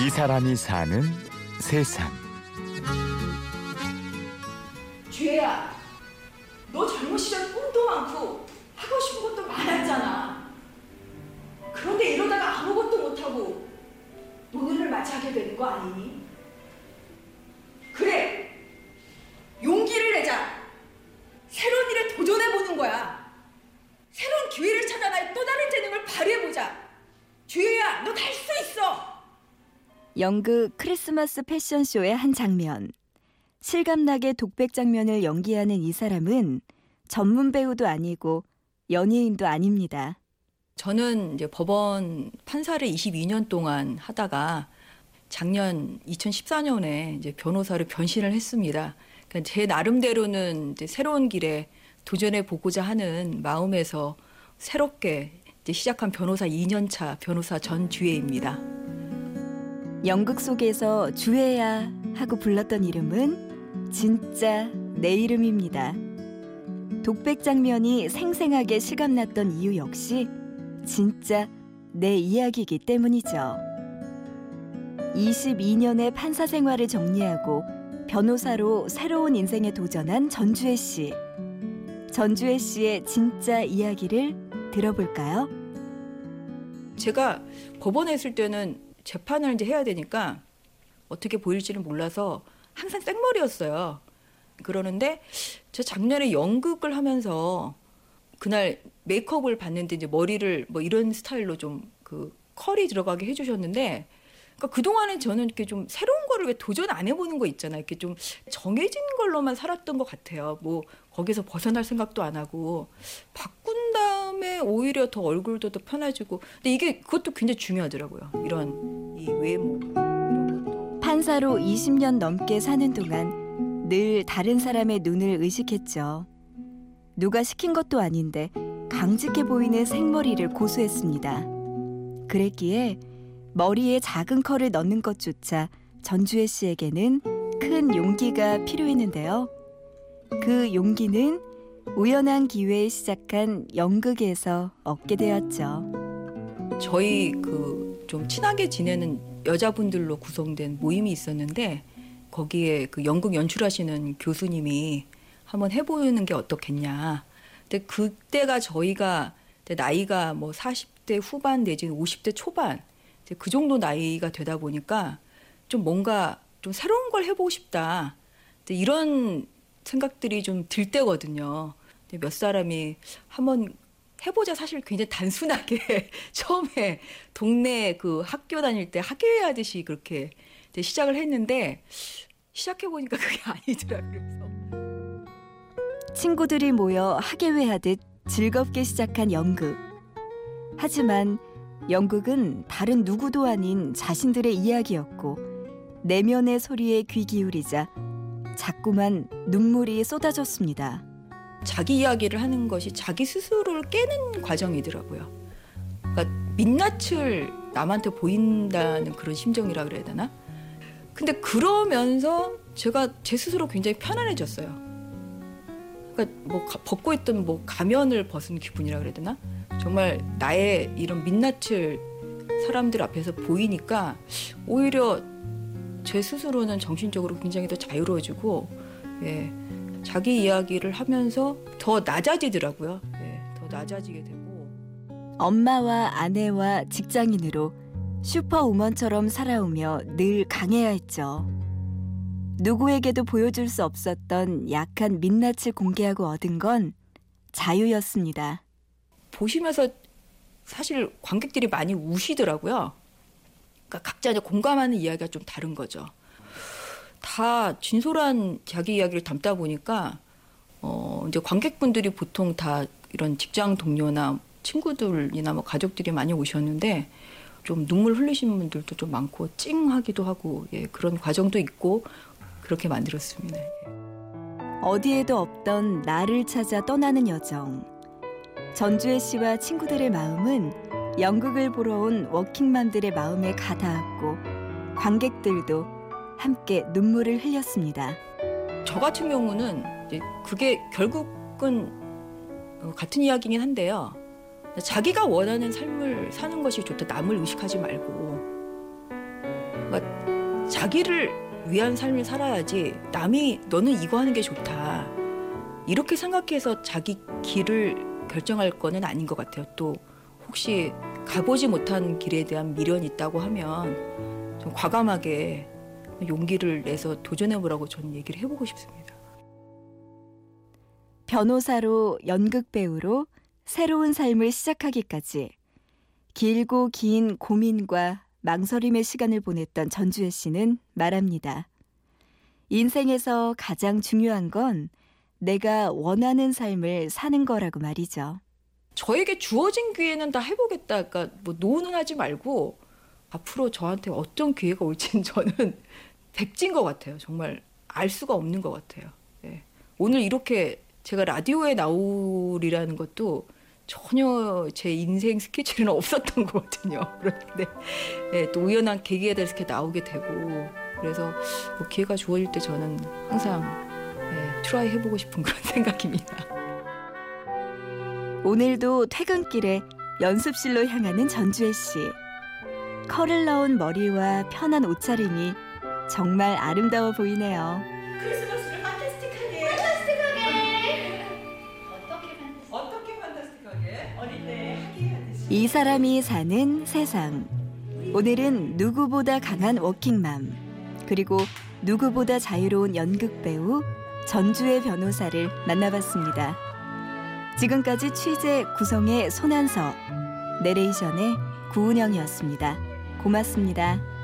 이 사람이 사는 세상. 주혜야, 너 시절 꿈도 많고 하고 싶은 것도 많았잖아. 그런데 이러다가 아무것도 못하고 노년을 맞이하게 되는 거 아니니? 그래, 용기를 내자. 새로운 일에 도전해보는 거야. 새로운 기회를 찾아 나의 또 다른 재능을 발휘해보자. 주혜야, 너 할 수 있어! 연극 크리스마스 패션쇼의 한 장면. 실감나게 독백 장면을 연기하는 이 사람은 전문 배우도 아니고 연예인도 아닙니다. 저는 이제 법원 판사를 22년 동안 하다가 작년 2014년에 이제 변호사로 변신을 했습니다. 그러니까 제 나름대로는 이제 새로운 길에 도전해 보고자 하는 마음에서 새롭게 시작한 변호사 2년차 변호사 전 주혜입니다. 연극 속에서 주혜야 하고 불렀던 이름은 진짜 내 이름입니다. 독백 장면이 생생하게 실감났던 이유 역시 진짜 내 이야기이기 때문이죠. 22년의 판사 생활을 정리하고 변호사로 새로운 인생에 도전한 전주혜 씨. 전주혜 씨의 진짜 이야기를 들어볼까요? 제가 법원에 있을 때는 재판을 이제 해야 되니까 어떻게 보일지는 몰라서 항상 생머리였어요. 그러는데 저 작년에 연극을 하면서 그날 메이크업을 봤는데 이제 머리를 뭐 이런 스타일로 좀 그 컬이 들어가게 해주셨는데 그러니까 그동안에 저는 이렇게 좀 새로운 거를 왜 도전 안 해보는 거 있잖아요. 이렇게 좀 정해진 걸로만 살았던 것 같아요. 뭐 거기서 벗어날 생각도 안 하고 바 꾼 다음에 오히려 더 얼굴도 더 편해지고 근데 이게 그것도 굉장히 중요하더라고요. 이런 이 외모 판사로 20년 넘게 사는 동안 늘 다른 사람의 눈을 의식했죠. 누가 시킨 것도 아닌데 강직해 보이는 생머리를 고수했습니다. 그랬기에 머리에 작은 컬을 넣는 것조차 전주혜 씨에게는 큰 용기가 필요했는데요. 그 용기는 우연한 기회에 시작한 연극에서 얻게 되었죠. 저희 그 좀 친하게 지내는 여자분들로 구성된 모임이 있었는데 거기에 그 연극 연출하시는 교수님이 한번 해보는 게 어떻겠냐. 근데 그때가 저희가 나이가 뭐 40대 후반 내지는 50대 초반 그 정도 나이가 되다 보니까 좀 뭔가 좀 새로운 걸 해보고 싶다. 이런 생각들이 좀 들 때거든요. 몇 사람이 한번 해보자 사실 굉장히 단순하게 처음에 동네 그 학교 다닐 때 학교회 하듯이 그렇게 시작을 했는데 시작해 보니까 그게 아니더라고요. 친구들이 모여 학예회 하듯 즐겁게 시작한 연극. 하지만 연극은 다른 누구도 아닌 자신들의 이야기였고 내면의 소리에 귀 기울이자 자꾸만 눈물이 쏟아졌습니다. 자기 이야기를 하는 것이 자기 스스로를 깨는 과정이더라고요. 그러니까 민낯을 남한테 보인다는 그런 심정이라 그래야 되나? 근데 그러면서 제가 제 스스로 굉장히 편안해졌어요. 그러니까 뭐 벗고 있던 뭐 가면을 벗은 기분이라 그래야 되나? 정말 나의 이런 민낯을 사람들 앞에서 보이니까 오히려 제 스스로는 정신적으로 굉장히 더 자유로워지고 예, 자기 이야기를 하면서 더 낮아지더라고요. 예, 더 낮아지게 되고 엄마와 아내와 직장인으로 슈퍼우먼처럼 살아오며 늘 강해야 했죠. 누구에게도 보여줄 수 없었던 약한 민낯을 공개하고 얻은 건 자유였습니다. 보시면서 사실 관객들이 많이 우시더라고요. 그러니까 각자 이제 공감하는 이야기가 좀 다른 거죠. 다 진솔한 자기 이야기를 담다 보니까 어 이제 관객분들이 보통 다 이런 직장 동료나 친구들이나 뭐 가족들이 많이 오셨는데 좀 눈물 흘리시는 분들도 좀 많고 찡하기도 하고 예, 그런 과정도 있고 그렇게 만들었습니다. 어디에도 없던 나를 찾아 떠나는 여정. 전주혜 씨와 친구들의 마음은 연극을 보러 온 워킹맘들의 마음에 가닿았고 관객들도 함께 눈물을 흘렸습니다. 저 같은 경우는 그게 결국은 같은 이야기긴 한데요. 자기가 원하는 삶을 사는 것이 좋다. 남을 의식하지 말고. 그러니까 자기를 위한 삶을 살아야지 남이 너는 이거 하는 게 좋다. 이렇게 생각해서 자기 길을 결정할 거는 아닌 것 같아요. 또 혹시 가보지 못한 길에 대한 미련이 있다고 하면 좀 과감하게 용기를 내서 도전해보라고 저는 얘기를 해보고 싶습니다. 변호사로 연극 배우로 새로운 삶을 시작하기까지 길고 긴 고민과 망설임의 시간을 보냈던 전주혜 씨는 말합니다. 인생에서 가장 중요한 건 내가 원하는 삶을 사는 거라고 말이죠. 저에게 주어진 기회는 다 해보겠다. 그러니까 뭐 노는 하지 말고 앞으로 저한테 어떤 기회가 올지는 저는 백진 것 같아요. 정말 알 수가 없는 것 같아요. 예. 오늘 이렇게 제가 라디오에 나오리라는 것도 전혀 제 인생 스케줄에는 없었던 거거든요. 그런데 예, 또 우연한 계기에 대해서 이렇게 나오게 되고 그래서 뭐 기회가 주어질 때 저는 항상 예, try 해보고 싶은 그런 생각입니다. 오늘도 퇴근길에 연습실로 향하는 전주혜 씨. 컬을 넣은 머리와 편한 옷차림이 정말 아름다워 보이네요. 크리스마스를 판타스틱하게. 어떻게 판타스틱하게? 어릴 때 하게 하듯이. 이 사람이 사는 세상. 오늘은 누구보다 강한 워킹맘, 그리고 누구보다 자유로운 연극 배우 전주의 변호사를 만나봤습니다. 지금까지 취재 구성의 손한서, 내레이션의 구은영이었습니다. 고맙습니다.